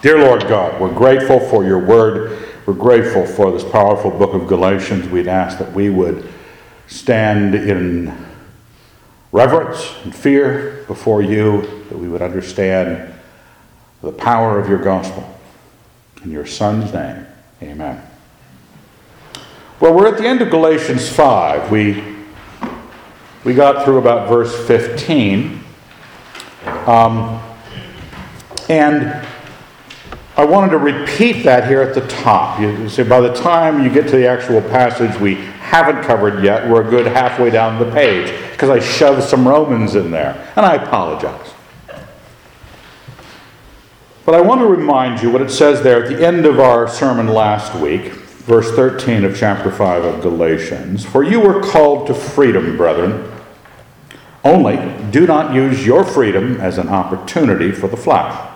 Dear Lord God, we're grateful for your word. We're grateful for this powerful book of Galatians. We'd ask that we would stand in reverence and fear before you, that we would understand the power of your gospel. In your Son's name, amen. Well, we're at the end of Galatians 5. We, we got through about verse 15. Um, and I wanted to repeat that here at the top. You see, by the time you get to the actual passage we haven't covered yet, we're a good halfway down the page because I shoved some Romans in there, and I apologize. But I want to remind you what it says there at the end of our sermon last week, verse 13 of chapter 5 of Galatians. For you were called to freedom, brethren. Only do not use your freedom as an opportunity for the flesh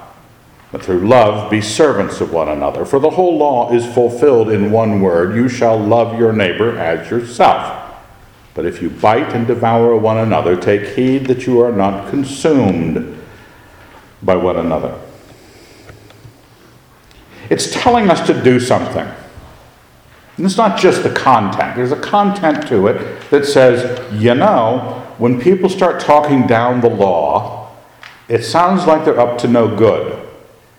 but through love be servants of one another. For the whole law is fulfilled in one word you shall love your neighbor as yourself. But if you bite and devour one another, take heed that you are not consumed by one another. It's telling us to do something. And it's not just the content, there's a content to it that says, you know, when people start talking down the law, it sounds like they're up to no good.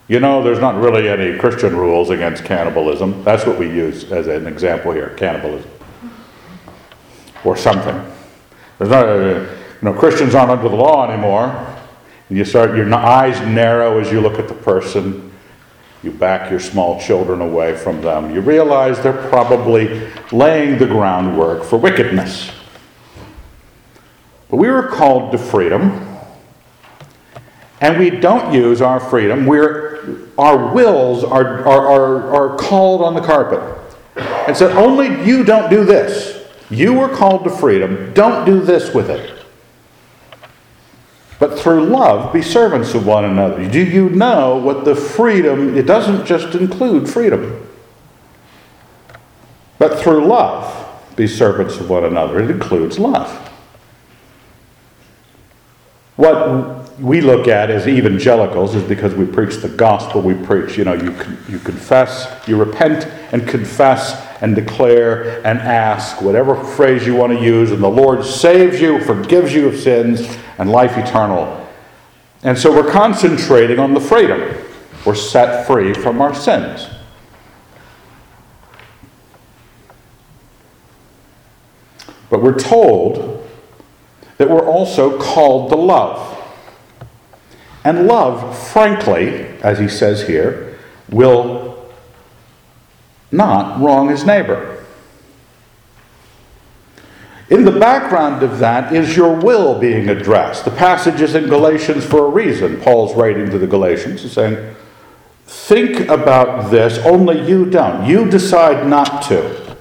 You know, there's not really any Christian rules against cannibalism. That's what we use as an example here cannibalism. Or something. There's not, a, you know, Christians aren't under the law anymore. You start, your eyes narrow as you look at the person. You back your small children away from them. You realize they're probably laying the groundwork for wickedness. But we were called to freedom. And we don't use our freedom. We're our wills are, are, are, are called on the carpet and said, Only you don't do this. You were called to freedom. Don't do this with it. But through love, be servants of one another. Do you know what the freedom, it doesn't just include freedom. But through love, be servants of one another. It includes love. What we look at as evangelicals is because we preach the gospel. We preach, you know, you, you confess, you repent and confess and declare and ask, whatever phrase you want to use, and the Lord saves you, forgives you of sins, and life eternal. And so we're concentrating on the freedom. We're set free from our sins. But we're told that we're also called to love. And love, frankly, as he says here, will not wrong his neighbor. In the background of that is your will being addressed. The passage is in Galatians for a reason. Paul's writing to the Galatians and saying, Think about this, only you don't. You decide not to.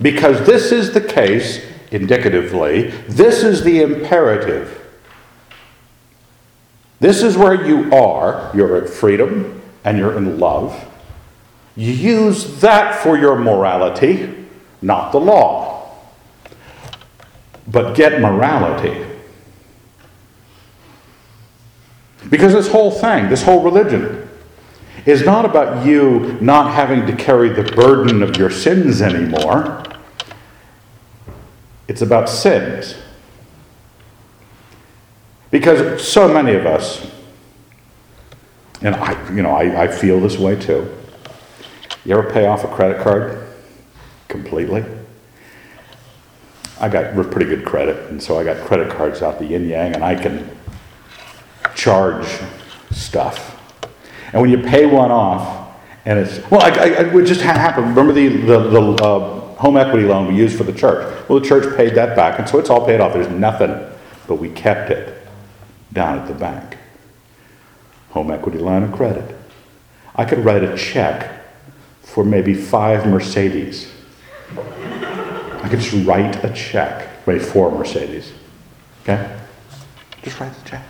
Because this is the case, indicatively, this is the imperative. This is where you are. You're at freedom and you're in love. Use that for your morality, not the law. But get morality. Because this whole thing, this whole religion, is not about you not having to carry the burden of your sins anymore. It's about sins. Because so many of us, and I, you know, I, I feel this way too. You ever pay off a credit card completely? I got pretty good credit, and so I got credit cards out the yin yang, and I can charge stuff. And when you pay one off, and it's well, I, I, it just happen. Remember the the, the uh, home equity loan we used for the church? Well, the church paid that back, and so it's all paid off. There's nothing, but we kept it down at the bank. Home equity line of credit. I could write a check for maybe five Mercedes. I could just write a check, maybe four Mercedes. Okay? Just write the check.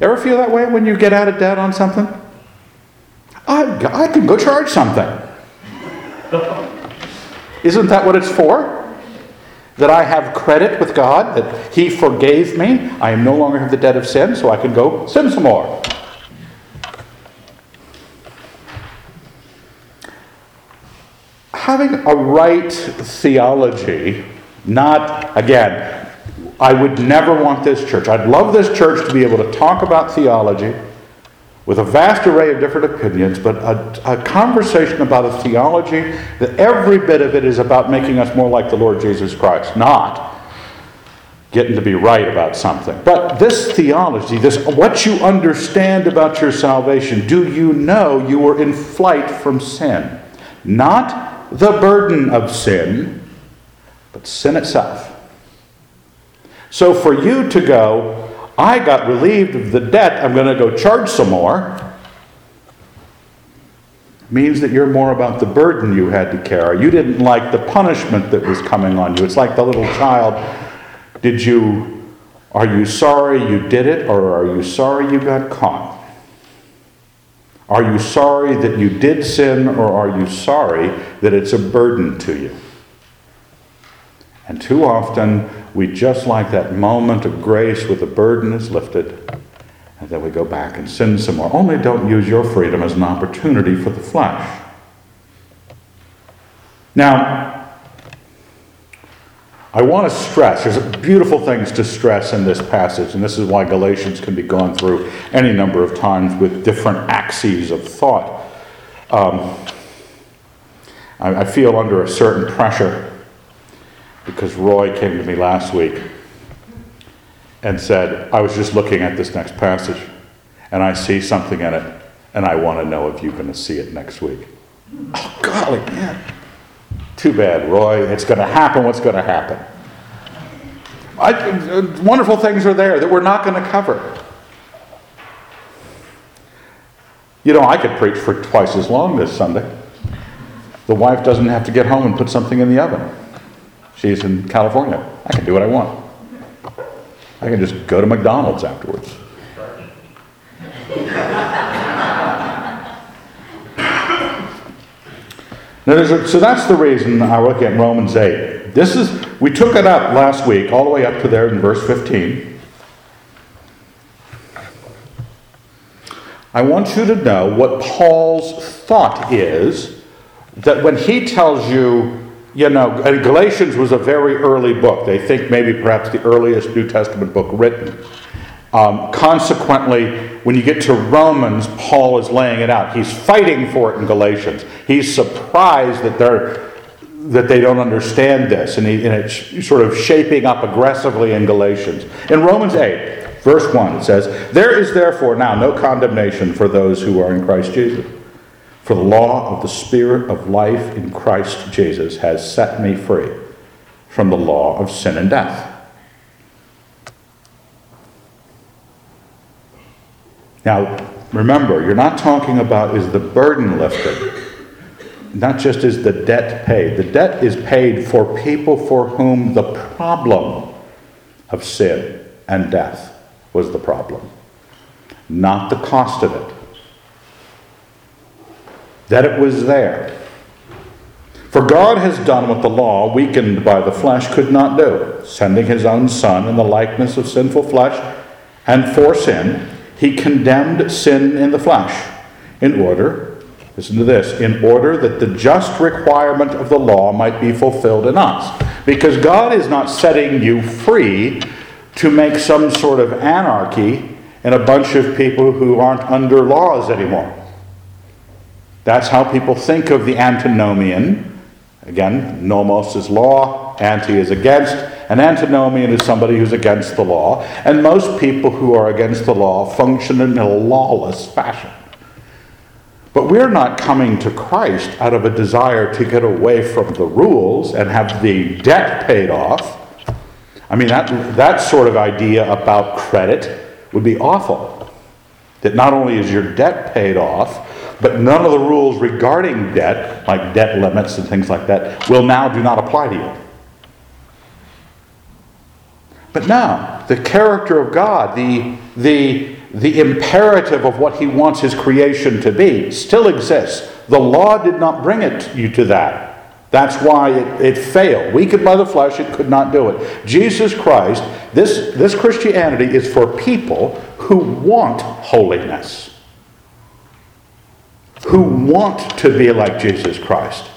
Ever feel that way when you get out of debt on something? I, I can go charge something. Isn't that what it's for? that I have credit with God, that He forgave me. I am no longer the debt of sin, so I can go sin some more. Having a right theology, not, again, I would never want this church. I'd love this church to be able to talk about theology with a vast array of different opinions, but a, a, conversation about a theology that every bit of it is about making us more like the Lord Jesus Christ, not getting to be right about something. But this theology, this what you understand about your salvation, do you know you were in flight from sin? Not the burden of sin, but sin itself. So for you to go, I got relieved of the debt, I'm going to go charge some more, means that you're more about the burden you had to carry. You didn't like the punishment that was coming on you. It's like the little child. Did you, are you sorry you did it, or are you sorry you got caught? Are you sorry that you did sin, or are you sorry that it's a burden to you? And too often, we just like that moment of grace where the burden is lifted, and then we go back and sin some more. Only don't use your freedom as an opportunity for the flesh. Now, I want to stress, there's beautiful things to stress in this passage, and this is why Galatians can be gone through any number of times with different axes of thought. Um, I, I feel under a certain pressure because Roy came to me last week and said, I was just looking at this next passage and I see something in it and I want to know if you're going to see it next week. Oh, golly, man. Too bad, Roy. It's going to happen what's going to happen. I, uh, wonderful things are there that we're not going to cover. You know, I could preach for twice as long this Sunday. The wife doesn't have to get home and put something in the oven. She's in California. I can do what I want. I can just go to McDonald's afterwards. A, so that's the reason I look at Romans 8. This is we took it up last week, all the way up to there in verse 15. I want you to know what Paul's thought is that when he tells you you know, Galatians was a very early book. They think maybe perhaps the earliest New Testament book written. Um, consequently, when you get to Romans, Paul is laying it out. He's fighting for it in Galatians. He's surprised that they're that they don't understand this, and, he, and it's sort of shaping up aggressively in Galatians. In Romans 8, verse 1, it says, There is therefore now no condemnation for those who are in Christ Jesus. The law of the Spirit of life in Christ Jesus has set me free from the law of sin and death. Now, remember, you're not talking about is the burden lifted, not just is the debt paid. The debt is paid for people for whom the problem of sin and death was the problem, not the cost of it that it was there. For God has done what the law, weakened by the flesh, could not do, sending his own Son in the likeness of sinful flesh, and for sin, he condemned sin in the flesh, in order, listen to this, in order that the just requirement of the law might be fulfilled in us. Because God is not setting you free to make some sort of anarchy in a bunch of people who aren't under laws anymore. That's how people think of the antinomian. Again, nomos is law, anti is against. An antinomian is somebody who's against the law. And most people who are against the law function in a lawless fashion. But we're not coming to Christ out of a desire to get away from the rules and have the debt paid off. I mean, that, that sort of idea about credit would be awful. That not only is your debt paid off, but none of the rules regarding debt, like debt limits and things like that, will now do not apply to you. But now, the character of God, the, the, the imperative of what He wants His creation to be, still exists. The law did not bring it you to that. That's why it, it failed. Weakened by the flesh, it could not do it. Jesus Christ, this, this Christianity is for people who want holiness who want to be like Jesus Christ.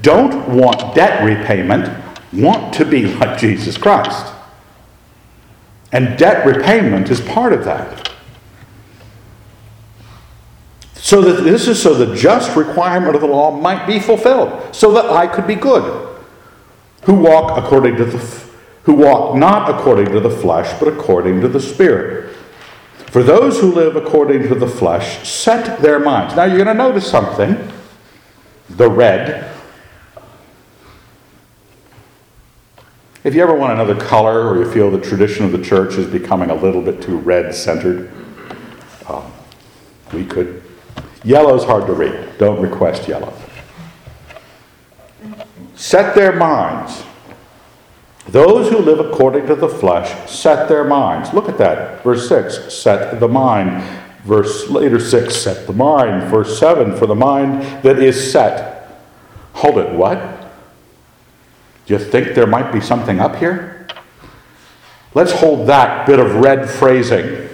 don't want debt repayment, want to be like Jesus Christ. And debt repayment is part of that. So that this is so the just requirement of the law might be fulfilled, so that I could be good, who walk according to the who walk not according to the flesh, but according to the Spirit. For those who live according to the flesh set their minds. Now you're going to notice something. The red. If you ever want another color or you feel the tradition of the church is becoming a little bit too red centered, um, we could. Yellow's hard to read. Don't request yellow. Set their minds those who live according to the flesh set their minds. Look at that. Verse 6 set the mind. Verse later 6 set the mind. Verse 7 for the mind that is set. Hold it, what? Do you think there might be something up here? Let's hold that bit of red phrasing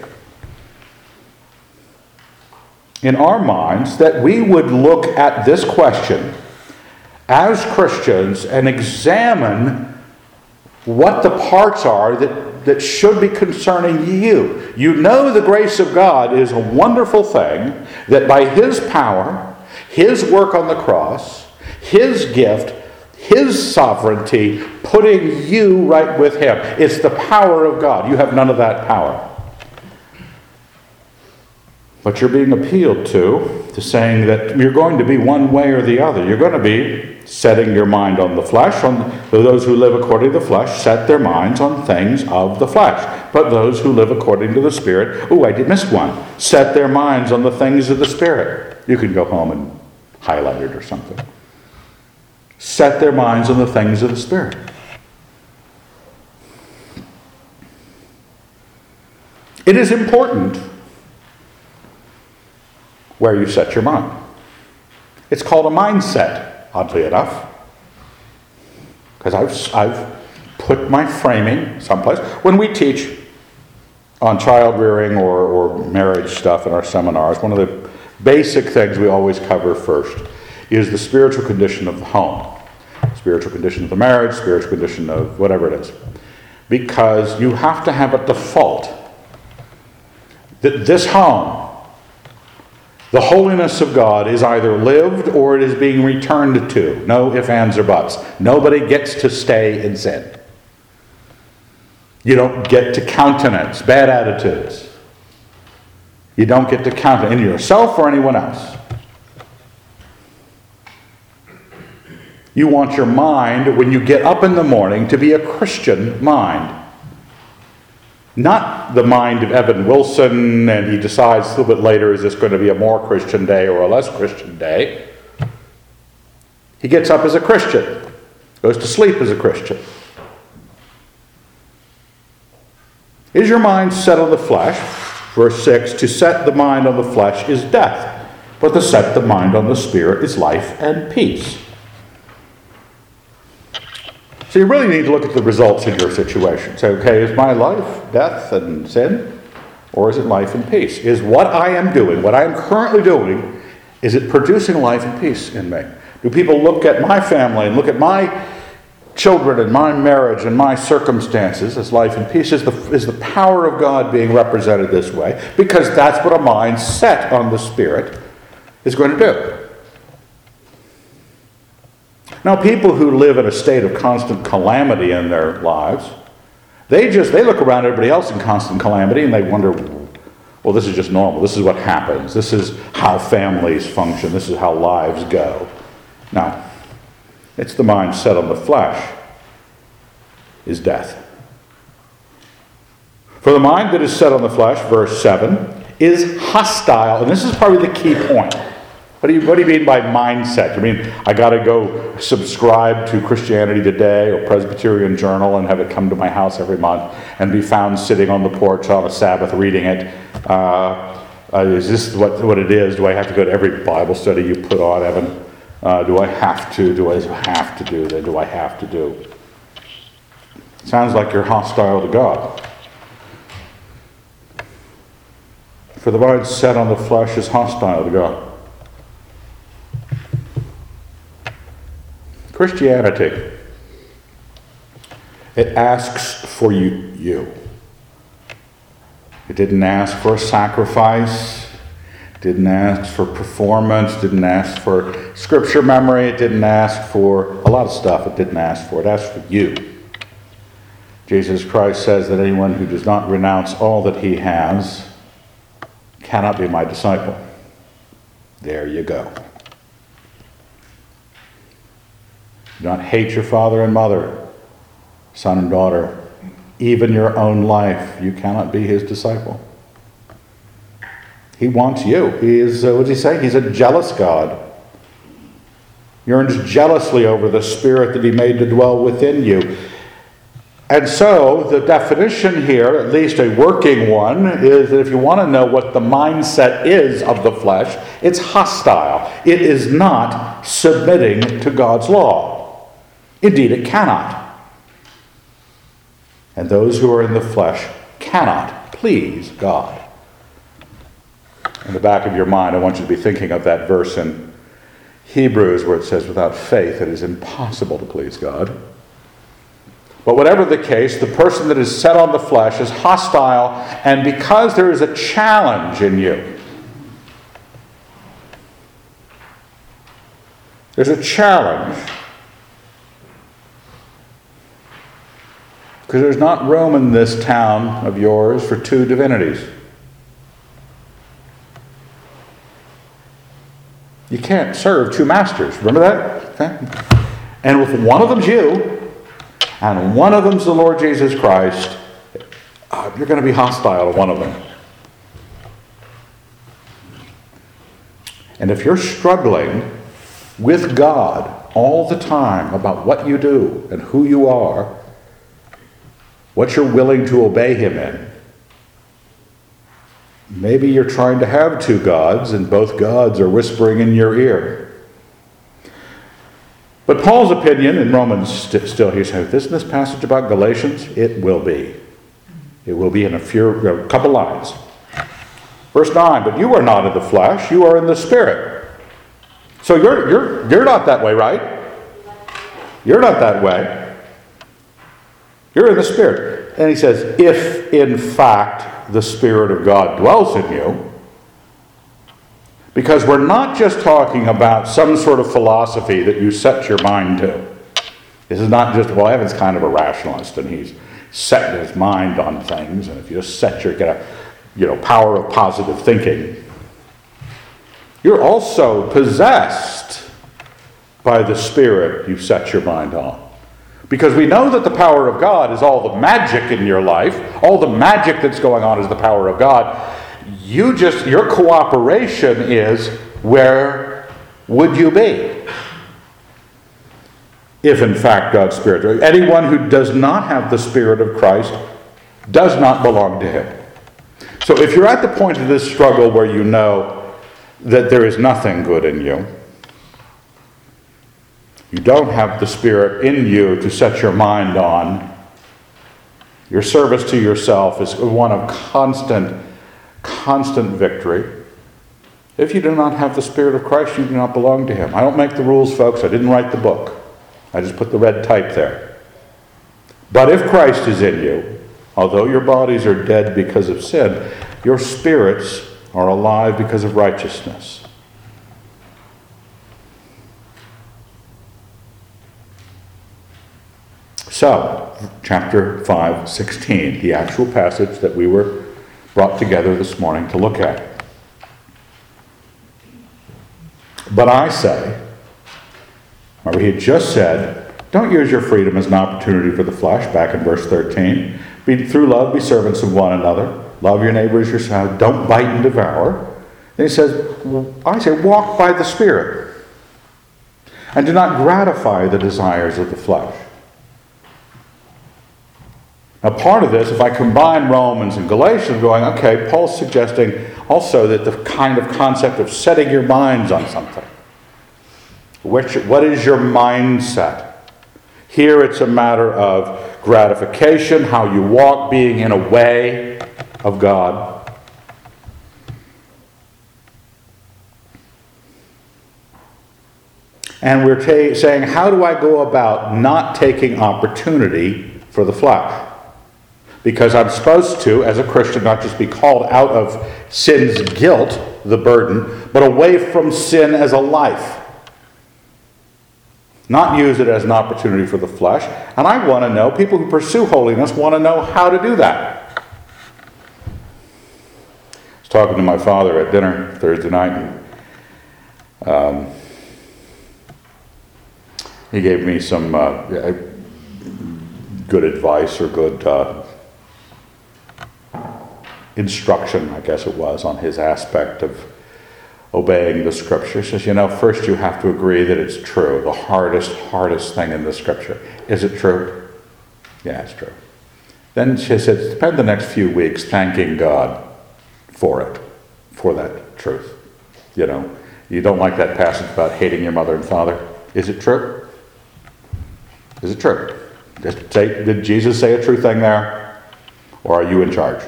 in our minds that we would look at this question as Christians and examine what the parts are that, that should be concerning you. You know the grace of God is a wonderful thing, that by His power, His work on the cross, His gift, His sovereignty, putting you right with Him. It's the power of God. You have none of that power. But you're being appealed to, to saying that you're going to be one way or the other. You're going to be setting your mind on the flesh. On those who live according to the flesh set their minds on things of the flesh. But those who live according to the Spirit, oh, I did miss one, set their minds on the things of the Spirit. You can go home and highlight it or something. Set their minds on the things of the Spirit. It is important where you set your mind. It's called a mindset oddly enough. Because I've, I've put my framing someplace. When we teach on child rearing or, or marriage stuff in our seminars, one of the basic things we always cover first is the spiritual condition of the home, spiritual condition of the marriage, spiritual condition of whatever it is. Because you have to have a default that this home the holiness of God is either lived or it is being returned to. No ifs, ands, or buts. Nobody gets to stay in sin. You don't get to countenance bad attitudes. You don't get to count in yourself or anyone else. You want your mind, when you get up in the morning, to be a Christian mind. Not the mind of Evan Wilson, and he decides a little bit later is this going to be a more Christian day or a less Christian day. He gets up as a Christian, goes to sleep as a Christian. Is your mind set on the flesh? Verse 6 To set the mind on the flesh is death, but to set the mind on the spirit is life and peace. So you really need to look at the results in your situation. Say, okay, is my life death and sin? Or is it life and peace? Is what I am doing, what I am currently doing, is it producing life and peace in me? Do people look at my family and look at my children and my marriage and my circumstances as life and peace? Is the, is the power of God being represented this way? Because that's what a mind set on the Spirit is going to do. Now, people who live in a state of constant calamity in their lives, they just they look around everybody else in constant calamity and they wonder, well, this is just normal. This is what happens. This is how families function. This is how lives go. Now, it's the mind set on the flesh is death. For the mind that is set on the flesh, verse 7, is hostile. And this is probably the key point. What do you, what do you mean by mindset? You mean I got to go subscribe to Christianity Today or Presbyterian Journal and have it come to my house every month and be found sitting on the porch on a Sabbath reading it? Uh, uh, is this what, what it is? Do I have to go to every Bible study you put on, Evan? Uh, do I have to? Do I have to do that? Do I have to do? Sounds like you're hostile to God. For the mind set on the flesh is hostile to God. Christianity, it asks for you, you. It didn't ask for a sacrifice, didn't ask for performance, didn't ask for scripture memory, it didn't ask for a lot of stuff it didn't ask for. It asked for you. Jesus Christ says that anyone who does not renounce all that he has cannot be my disciple. There you go. Do not hate your father and mother, son and daughter, even your own life. You cannot be his disciple. He wants you. He is, uh, what does he say? He's a jealous God. Yearns jealously over the spirit that he made to dwell within you. And so, the definition here, at least a working one, is that if you want to know what the mindset is of the flesh, it's hostile. It is not submitting to God's law. Indeed, it cannot. And those who are in the flesh cannot please God. In the back of your mind, I want you to be thinking of that verse in Hebrews where it says, Without faith, it is impossible to please God. But whatever the case, the person that is set on the flesh is hostile, and because there is a challenge in you, there's a challenge. Because there's not room in this town of yours for two divinities. You can't serve two masters. Remember that? Okay. And if one of them's you, and one of them's the Lord Jesus Christ, uh, you're going to be hostile to one of them. And if you're struggling with God all the time about what you do and who you are, what you're willing to obey Him in, maybe you're trying to have two gods and both gods are whispering in your ear. But Paul's opinion in Romans st- still, he says, isn't this passage about Galatians? It will be. It will be in a few, a couple lines. Verse 9, but you are not in the flesh, you are in the spirit. So you're, you're, you're not that way, right? You're not that way. You're in the spirit. And he says, if in fact the Spirit of God dwells in you, because we're not just talking about some sort of philosophy that you set your mind to. This is not just, well, Evan's kind of a rationalist and he's setting his mind on things. And if you just set your, get a, you know, power of positive thinking, you're also possessed by the Spirit you set your mind on. Because we know that the power of God is all the magic in your life, all the magic that's going on is the power of God. You just, your cooperation is where would you be? If in fact God's Spirit, anyone who does not have the Spirit of Christ does not belong to Him. So if you're at the point of this struggle where you know that there is nothing good in you, you don't have the Spirit in you to set your mind on, your service to yourself is one of constant constant victory. If you do not have the Spirit of Christ, you do not belong to Him. I don't make the rules, folks. I didn't write the book. I just put the red type there. But if Christ is in you, although your bodies are dead because of sin, your spirits are alive because of righteousness. So, chapter 5, 16, the actual passage that we were brought together this morning to look at. But I say, remember, he had just said, don't use your freedom as an opportunity for the flesh, back in verse 13. Be, through love, be servants of one another. Love your neighbor as yourself. Don't bite and devour. Then he says, I say, walk by the Spirit. And do not gratify the desires of the flesh. Now, part of this, if I combine Romans and Galatians, going, okay, Paul's suggesting also that the kind of concept of setting your minds on something. Which, what is your mindset? Here it's a matter of gratification, how you walk, being in a way of God. And we're ta- saying, how do I go about not taking opportunity for the flesh? Because I'm supposed to, as a Christian, not just be called out of sin's guilt, the burden, but away from sin as a life. Not use it as an opportunity for the flesh. And I want to know, people who pursue holiness want to know how to do that. I was talking to my father at dinner Thursday night, and um, he gave me some uh, good advice or good uh, instruction, I guess it was, on his aspect of obeying the scripture. Says, you know, first you have to agree that it's true. The hardest, hardest thing in the scripture. Is it true? Yeah, it's true. Then she said, spend the next few weeks thanking God for it, for that truth. You know, you don't like that passage about hating your mother and father. Is it true? Is it true? Did, did Jesus say a true thing there? Or are you in charge?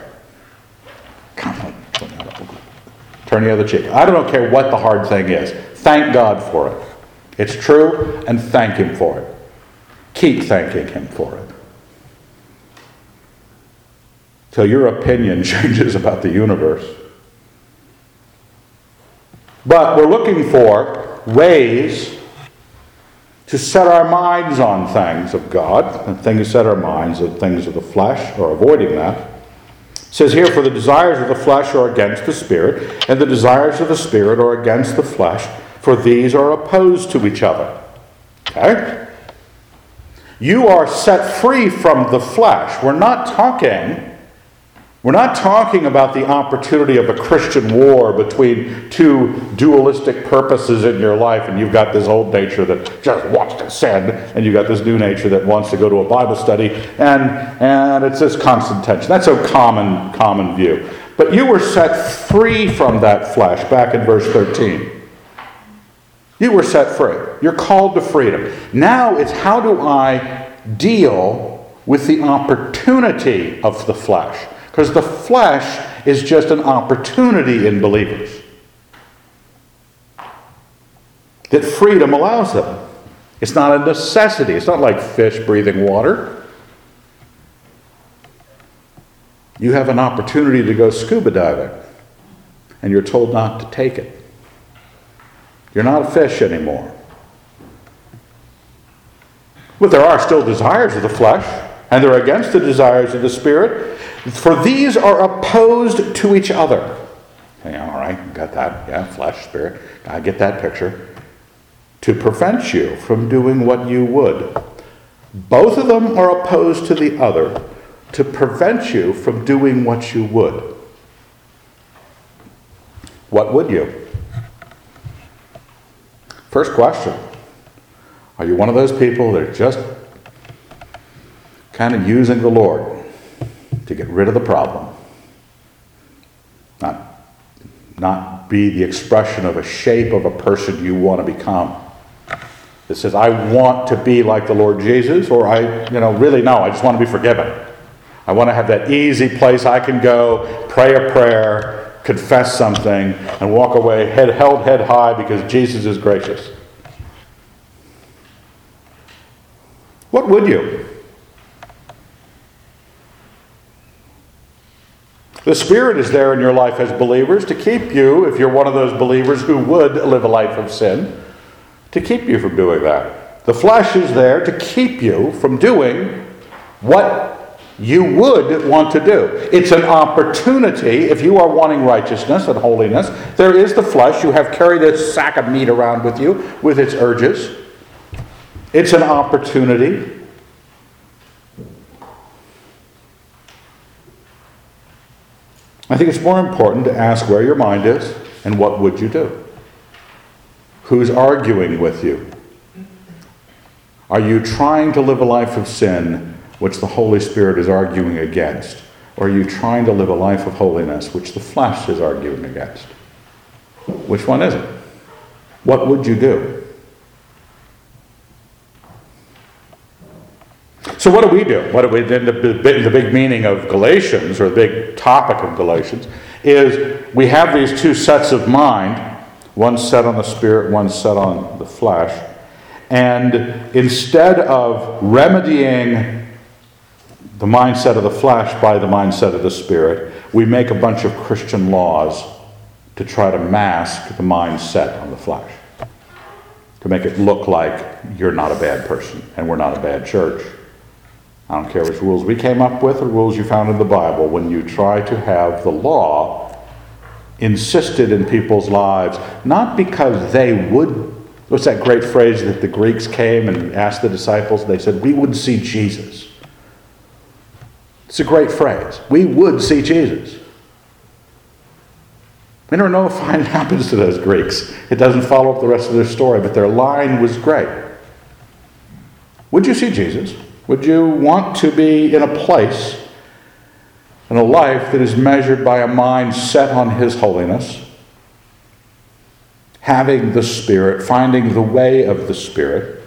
Come on. Turn the other cheek. I don't care what the hard thing is. Thank God for it. It's true, and thank Him for it. Keep thanking Him for it. Till your opinion changes about the universe. But we're looking for ways to set our minds on things of God, and things set our minds on things of the flesh, or avoiding that. It says here, for the desires of the flesh are against the spirit, and the desires of the spirit are against the flesh, for these are opposed to each other. Okay? You are set free from the flesh. We're not talking we're not talking about the opportunity of a Christian war between two dualistic purposes in your life, and you've got this old nature that just wants to sin, and you've got this new nature that wants to go to a Bible study, and, and it's this constant tension. That's a common, common view. But you were set free from that flesh back in verse 13. You were set free. You're called to freedom. Now it's how do I deal with the opportunity of the flesh? Because the flesh is just an opportunity in believers that freedom allows them. It's not a necessity. It's not like fish breathing water. You have an opportunity to go scuba diving, and you're told not to take it. You're not a fish anymore. But there are still desires of the flesh, and they're against the desires of the spirit. For these are opposed to each other. Okay, all right, got that. Yeah, flesh, spirit. I get that picture. To prevent you from doing what you would. Both of them are opposed to the other to prevent you from doing what you would. What would you? First question Are you one of those people that are just kind of using the Lord? To get rid of the problem. Not, not be the expression of a shape of a person you want to become. That says, I want to be like the Lord Jesus, or I, you know, really no, I just want to be forgiven. I want to have that easy place I can go, pray a prayer, confess something, and walk away head held head high because Jesus is gracious. What would you? The Spirit is there in your life as believers to keep you, if you're one of those believers who would live a life of sin, to keep you from doing that. The flesh is there to keep you from doing what you would want to do. It's an opportunity, if you are wanting righteousness and holiness, there is the flesh. You have carried this sack of meat around with you with its urges. It's an opportunity I think it's more important to ask where your mind is and what would you do? Who's arguing with you? Are you trying to live a life of sin which the Holy Spirit is arguing against? Or are you trying to live a life of holiness which the flesh is arguing against? Which one is it? What would you do? So what do we do? What do we then the, the big meaning of Galatians or the big topic of Galatians is we have these two sets of mind, one set on the spirit, one set on the flesh, And instead of remedying the mindset of the flesh by the mindset of the spirit, we make a bunch of Christian laws to try to mask the mindset on the flesh, to make it look like you're not a bad person and we're not a bad church. I don't care which rules we came up with or rules you found in the Bible. When you try to have the law insisted in people's lives, not because they would, what's that great phrase that the Greeks came and asked the disciples? They said, We would see Jesus. It's a great phrase. We would see Jesus. We don't know if it happens to those Greeks. It doesn't follow up the rest of their story, but their line was great. Would you see Jesus? Would you want to be in a place, in a life that is measured by a mind set on His holiness, having the Spirit, finding the way of the Spirit?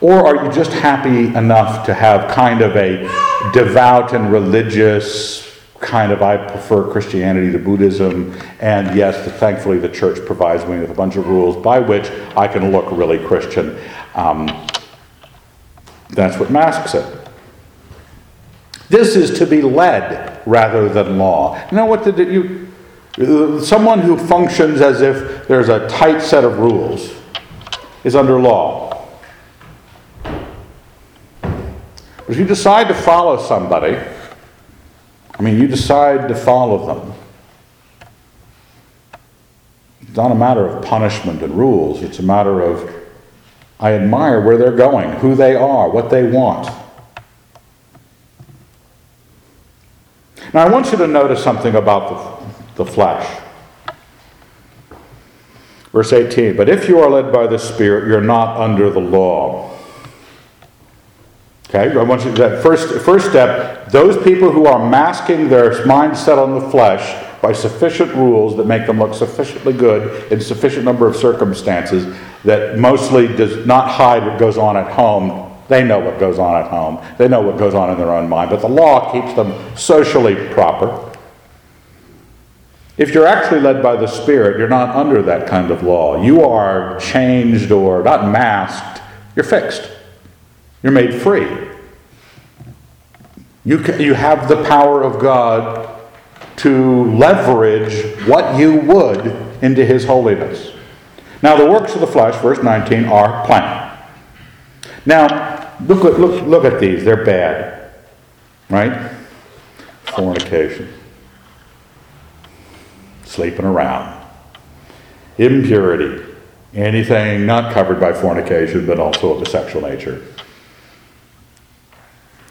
Or are you just happy enough to have kind of a devout and religious kind of I prefer Christianity to Buddhism, and yes, thankfully the church provides me with a bunch of rules by which I can look really Christian. Um, that's what masks it. This is to be led rather than law. You know what did you? Someone who functions as if there's a tight set of rules is under law. But If you decide to follow somebody, I mean, you decide to follow them. It's not a matter of punishment and rules, it's a matter of I admire where they're going, who they are, what they want. Now, I want you to notice something about the, the flesh. Verse 18 But if you are led by the Spirit, you're not under the law. Okay, I want you to that first first step, those people who are masking their mindset on the flesh by sufficient rules that make them look sufficiently good in sufficient number of circumstances that mostly does not hide what goes on at home. They know what goes on at home. They know what goes on in their own mind, but the law keeps them socially proper. If you're actually led by the Spirit, you're not under that kind of law. You are changed or not masked, you're fixed. You're made free. You, can, you have the power of God to leverage what you would into His holiness. Now, the works of the flesh, verse 19, are plain. Now, look at, look, look at these. They're bad. Right? Fornication. Sleeping around. Impurity. Anything not covered by fornication, but also of a sexual nature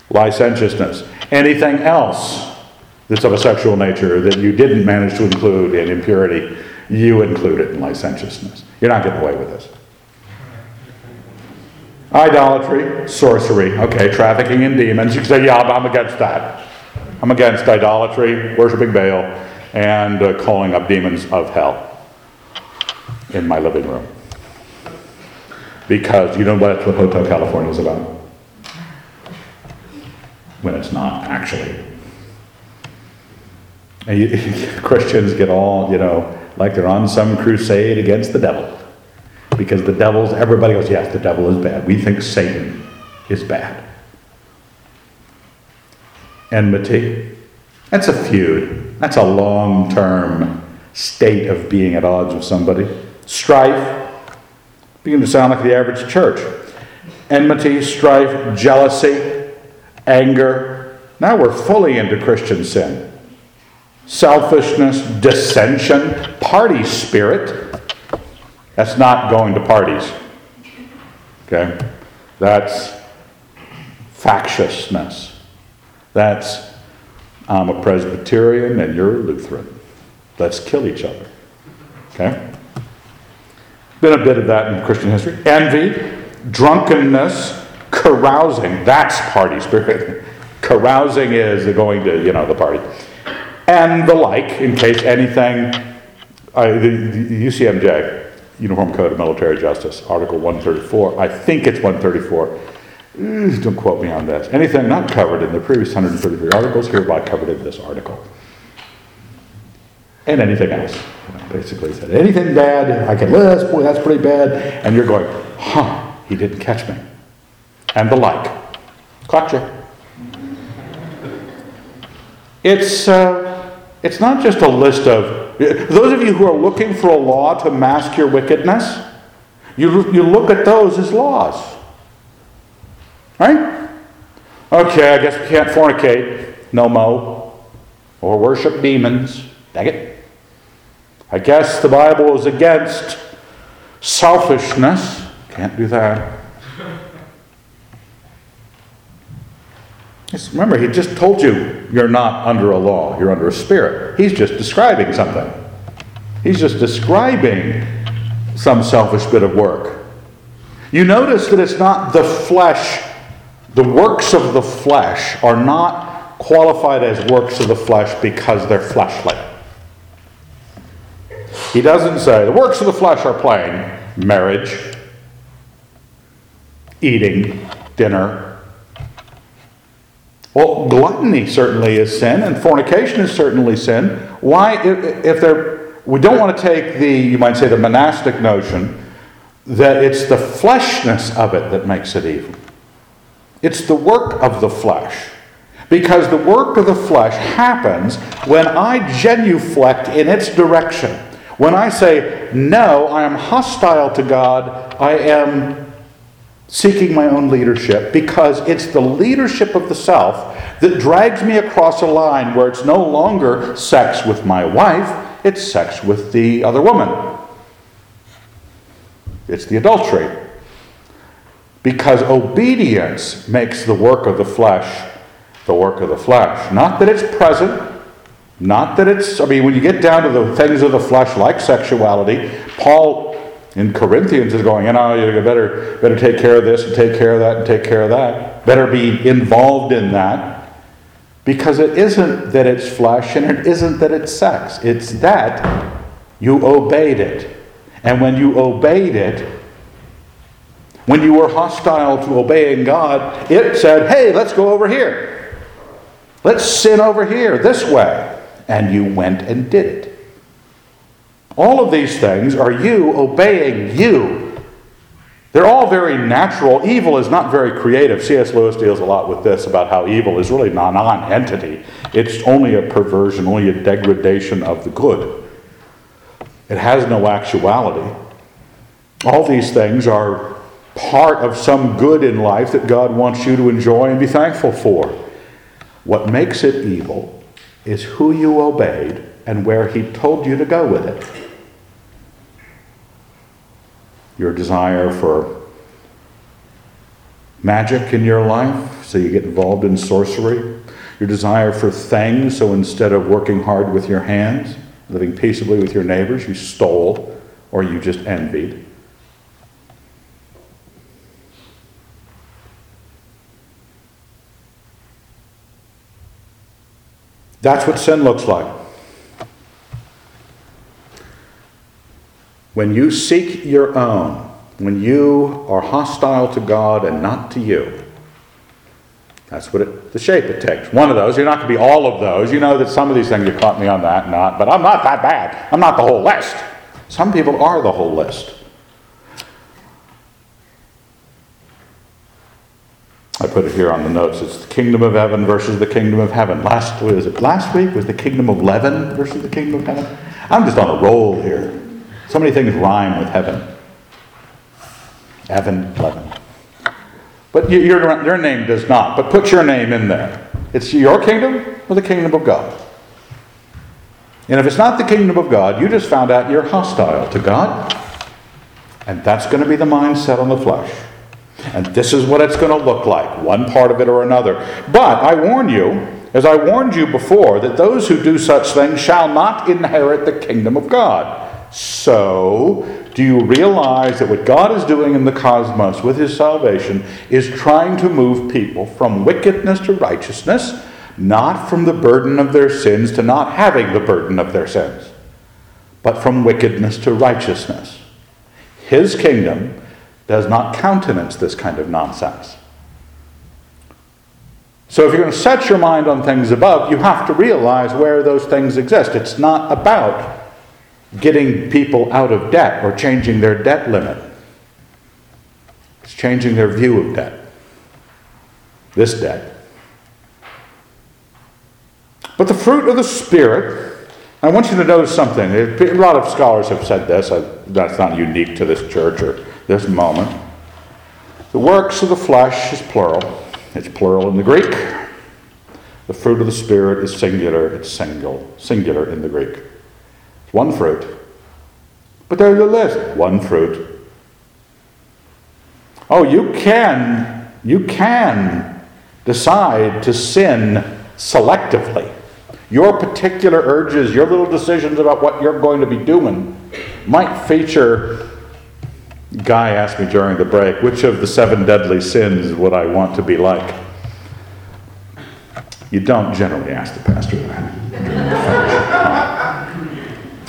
licentiousness, anything else that's of a sexual nature that you didn't manage to include in impurity, you include it in licentiousness. You're not getting away with this. Idolatry, sorcery, okay, trafficking in demons. You can say, yeah, I'm against that. I'm against idolatry, worshiping Baal, and uh, calling up demons of hell in my living room. Because you know what, that's what Hotel California is about when it's not actually. And you, Christians get all, you know, like they're on some crusade against the devil. Because the devil's, everybody goes, yes, the devil is bad. We think Satan is bad. Enmity, that's a feud. That's a long term state of being at odds with somebody. Strife, begin to sound like the average church. Enmity, strife, jealousy, anger. Now we're fully into Christian sin. Selfishness, dissension, party spirit. That's not going to parties. Okay? That's factiousness. That's I'm a Presbyterian and you're a Lutheran. Let's kill each other. Okay? Been a bit of that in Christian history. Envy, drunkenness, carousing, that's party spirit. carousing is going to, you know, the party. And the like, in case anything, uh, the, the UCMJ, Uniform Code of Military Justice, Article 134, I think it's 134. Don't quote me on this. Anything not covered in the previous 133 articles hereby covered in this article. and anything else. Basically said, anything bad, I can list, boy, that's pretty bad. And you're going, huh, he didn't catch me. And the like. You. It's, uh, it's not just a list of, those of you who are looking for a law to mask your wickedness, you, you look at those as laws. Right? Okay, I guess we can't fornicate, no mo, or worship demons. Dang it. I guess the Bible is against selfishness. Can't do that. Remember, he just told you you're not under a law, you're under a spirit. He's just describing something. He's just describing some selfish bit of work. You notice that it's not the flesh, the works of the flesh are not qualified as works of the flesh because they're fleshly. He doesn't say the works of the flesh are plain marriage, eating, dinner. Well, gluttony certainly is sin, and fornication is certainly sin. Why, if, if we don't want to take the, you might say, the monastic notion that it's the fleshness of it that makes it evil. It's the work of the flesh. Because the work of the flesh happens when I genuflect in its direction. When I say, no, I am hostile to God, I am seeking my own leadership, because it's the leadership of the self that drags me across a line where it's no longer sex with my wife, it's sex with the other woman. It's the adultery. Because obedience makes the work of the flesh the work of the flesh. Not that it's present, not that it's, I mean, when you get down to the things of the flesh like sexuality, Paul in Corinthians is going, you know, you better, better take care of this and take care of that and take care of that. Better be involved in that. Because it isn't that it's flesh and it isn't that it's sex. It's that you obeyed it. And when you obeyed it, when you were hostile to obeying God, it said, hey, let's go over here. Let's sin over here, this way. And you went and did it. All of these things are you obeying you. They're all very natural. Evil is not very creative. C.S. Lewis deals a lot with this about how evil is really non entity. It's only a perversion, only a degradation of the good. It has no actuality. All these things are part of some good in life that God wants you to enjoy and be thankful for. What makes it evil is who you obeyed and where He told you to go with it. Your desire for magic in your life, so you get involved in sorcery. Your desire for things, so instead of working hard with your hands, living peaceably with your neighbors, you stole or you just envied. That's what sin looks like. When you seek your own, when you are hostile to God and not to you, that's what it, the shape it takes. One of those. You're not going to be all of those. You know that some of these things you caught me on that, not, but I'm not that bad. I'm not the whole list. Some people are the whole list. I put it here on the notes. It's the kingdom of heaven versus the kingdom of heaven. Last was it last week was the kingdom of leaven versus the kingdom of heaven. I'm just on a roll here. So many things rhyme with heaven. Evan, leaven. But your, your name does not. But put your name in there. It's your kingdom or the kingdom of God. And if it's not the kingdom of God, you just found out you're hostile to God. And that's going to be the mindset on the flesh. And this is what it's going to look like, one part of it or another. But I warn you, as I warned you before, that those who do such things shall not inherit the kingdom of God. So, do you realize that what God is doing in the cosmos with his salvation is trying to move people from wickedness to righteousness, not from the burden of their sins to not having the burden of their sins, but from wickedness to righteousness? His kingdom does not countenance this kind of nonsense. So if you're going to set your mind on things above, you have to realize where those things exist. It's not about getting people out of debt or changing their debt limit. It's changing their view of debt. This debt. But the fruit of the Spirit, I want you to notice something. A lot of scholars have said this. That's not unique to this church or this moment. The works of the flesh is plural. It's plural in the Greek. The fruit of the Spirit is singular. It's single, singular in the Greek. One fruit. But there's a list. One fruit. Oh, you can, you can decide to sin selectively. Your particular urges, your little decisions about what you're going to be doing might feature Guy asked me during the break, which of the seven deadly sins would I want to be like? You don't generally ask the pastor that.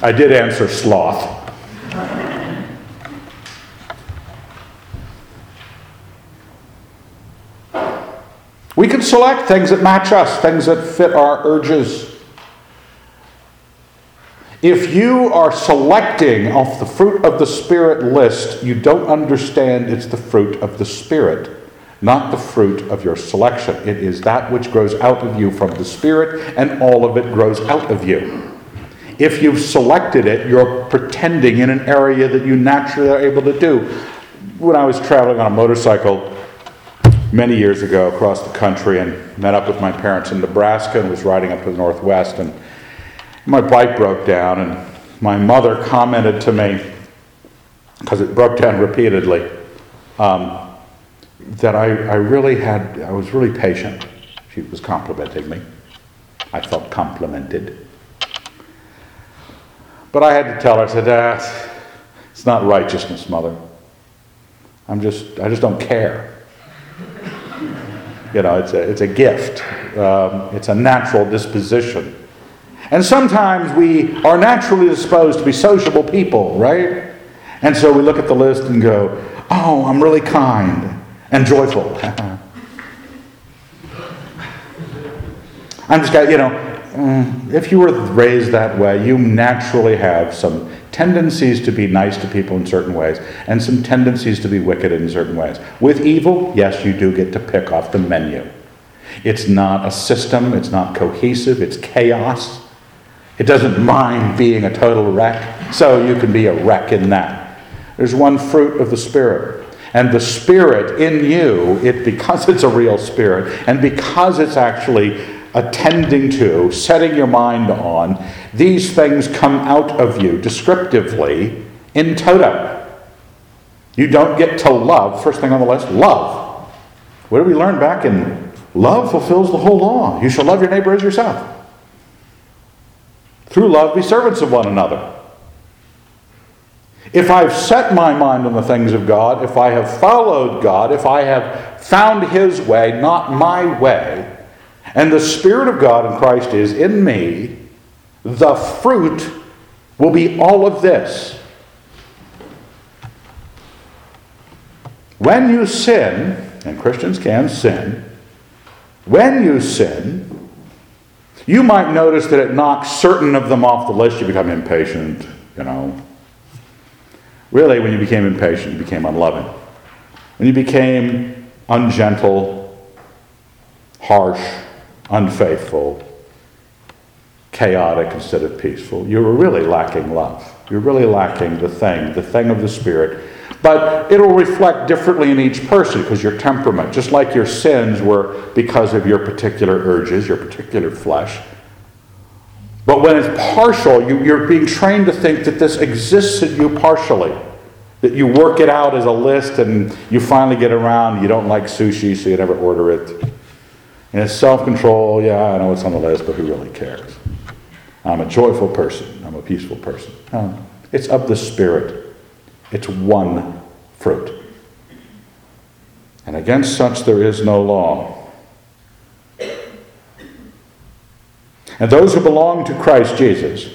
I did answer sloth. We can select things that match us, things that fit our urges. If you are selecting off the fruit of the Spirit list, you don't understand it's the fruit of the Spirit, not the fruit of your selection. It is that which grows out of you from the Spirit, and all of it grows out of you. If you've selected it, you're pretending in an area that you naturally are able to do. When I was traveling on a motorcycle many years ago across the country and met up with my parents in Nebraska and was riding up to the Northwest and my bike broke down, and my mother commented to me, because it broke down repeatedly, um, that I, I really had, I was really patient. She was complimenting me. I felt complimented. But I had to tell her, I said, ah, it's not righteousness, mother. I'm just, I just don't care. You know, it's a, it's a gift. Um, it's a natural disposition. And sometimes we are naturally disposed to be sociable people, right? And so we look at the list and go, oh, I'm really kind and joyful. I'm just got, you know, Mm. if you were raised that way, you naturally have some tendencies to be nice to people in certain ways and some tendencies to be wicked in certain ways. With evil, yes, you do get to pick off the menu. It's not a system, it's not cohesive, it's chaos. It doesn't mind being a total wreck, so you can be a wreck in that. There's one fruit of the Spirit. And the Spirit in you, it because it's a real Spirit, and because it's actually attending to, setting your mind on, these things come out of you descriptively in toto. You don't get to love, first thing on the list, love. What did we learn back in love fulfills the whole law? You shall love your neighbor as yourself. Through love, be servants of one another. If I've set my mind on the things of God, if I have followed God, if I have found His way, not my way, and the Spirit of God in Christ is in me, the fruit will be all of this. When you sin, and Christians can sin, when you sin, you might notice that it knocks certain of them off the list. You become impatient, you know. Really, when you became impatient, you became unloving. When you became ungentle, harsh, unfaithful, chaotic instead of peaceful, you were really lacking love. You're really lacking the thing, the thing of the Spirit but it'll reflect differently in each person because your temperament, just like your sins were because of your particular urges, your particular flesh. But when it's partial, you, you're being trained to think that this exists in you partially. That you work it out as a list and you finally get around, you don't like sushi, so you never order it. And it's self control, oh, yeah, I know it's on the list, but who really cares? I'm a joyful person, I'm a peaceful person. No, it's of the Spirit. It's one fruit. And against such there is no law. And those who belong to Christ Jesus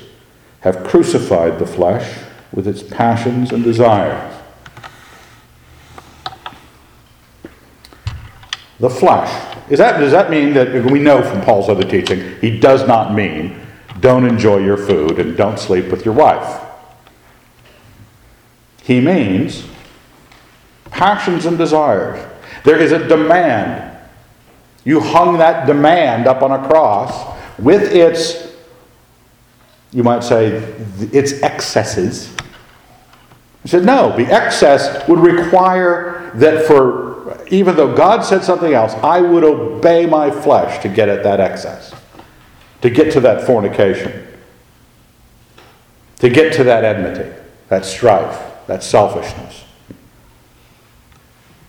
have crucified the flesh with its passions and desires. the flesh. Is that, does that mean that we know from Paul's other teaching, he does not mean don't enjoy your food and don't sleep with your wife? He means passions and desires. There is a demand. You hung that demand up on a cross with its, you might say, its excesses. He said, no, the excess would require that for, even though God said something else, I would obey my flesh to get at that excess, to get to that fornication, to get to that enmity, that strife, that selfishness.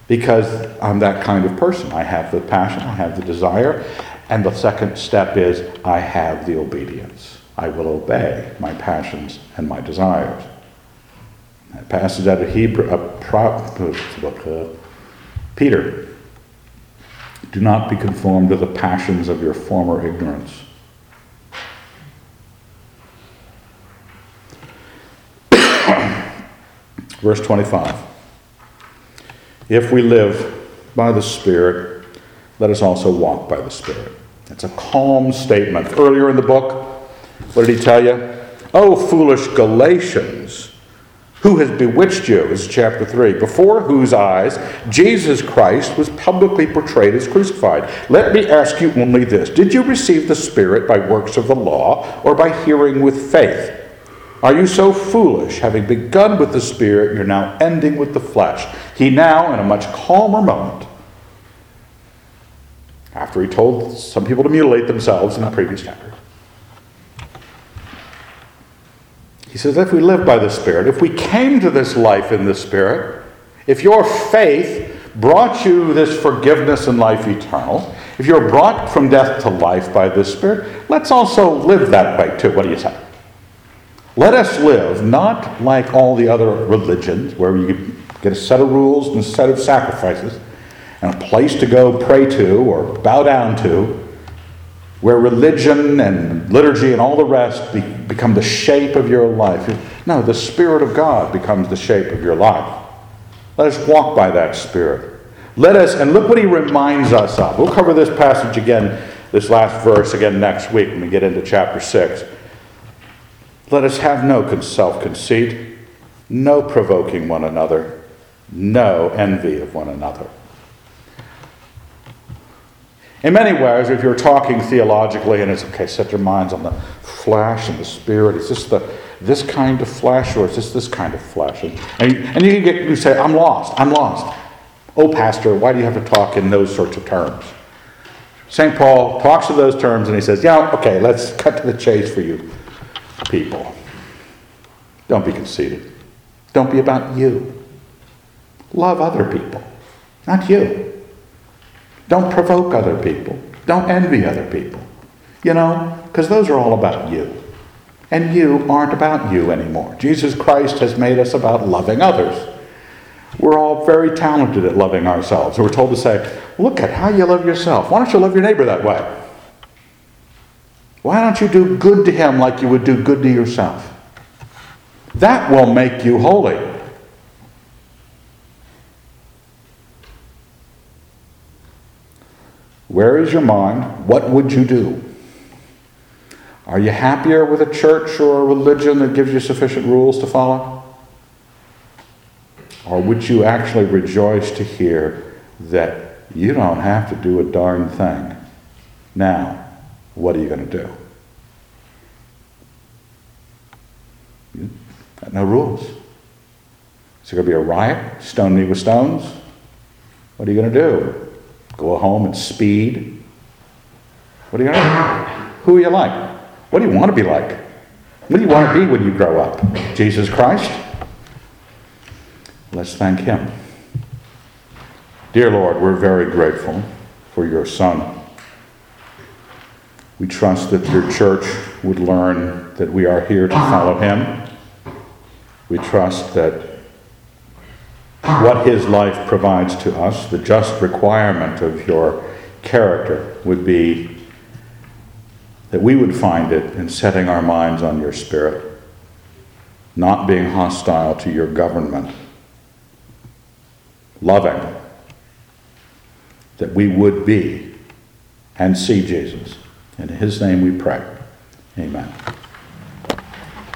Because I'm that kind of person. I have the passion, I have the desire, and the second step is I have the obedience. I will obey my passions and my desires. Passage out of Hebrew, uh, Pro, Peter. Do not be conformed to the passions of your former ignorance. Verse 25. If we live by the Spirit, let us also walk by the Spirit. It's a calm statement. Earlier in the book, what did he tell you? Oh, foolish Galatians, who has bewitched you? Is chapter 3. Before whose eyes Jesus Christ was publicly portrayed as crucified. Let me ask you only this Did you receive the Spirit by works of the law or by hearing with faith? Are you so foolish, having begun with the Spirit, you're now ending with the flesh? He now, in a much calmer moment, after he told some people to mutilate themselves in the previous chapter, he says, if we live by the Spirit, if we came to this life in the Spirit, if your faith brought you this forgiveness and life eternal, if you're brought from death to life by the Spirit, let's also live that way too. What do you say? Let us live not like all the other religions where you get a set of rules and a set of sacrifices and a place to go pray to or bow down to, where religion and liturgy and all the rest be, become the shape of your life. No, the Spirit of God becomes the shape of your life. Let us walk by that Spirit. Let us, and look what he reminds us of. We'll cover this passage again, this last verse again next week when we get into chapter 6. Let us have no self conceit, no provoking one another, no envy of one another. In many ways, if you're talking theologically and it's okay, set your minds on the flesh and the spirit. Is this the this kind of flesh or is this this kind of flesh? And, and, you, you, get, you say, I'm lost, I'm lost. Oh, Pastor, why do you have to talk in those sorts of terms? St. Paul talks in those terms and he says, Yeah, okay, let's cut to the chase for you people. Don't be conceited. Don't be about you. Love other people, not you. Don't provoke other people. Don't envy other people. You know, because those are all about you. And you aren't about you anymore. Jesus Christ has made us about loving others. We're all very talented at loving ourselves. We're told to say, look at how you love yourself. Why don't you love your neighbor that way? Why don't you do good to him like you would do good to yourself? That will make you holy. Where is your mind? What would you do? Are you happier with a church or a religion that gives you sufficient rules to follow? Or would you actually rejoice to hear that you don't have to do a darn thing? Now, what are you going to do? You got no rules. Is there going to be a riot? Stone me with stones? What are you going to do? Go home and speed? What are you do? Who are you like? What do you want to be like? What do you want to be when you grow up? Jesus Christ? Let's thank Him. Dear Lord, we're very grateful for your Son we trust that your church would learn that we are here to follow him. We trust that what his life provides to us, the just requirement of your character, would be that we would find it in setting our minds on your spirit, not being hostile to your government, loving, that we would be and see Jesus. In his name we pray. Amen.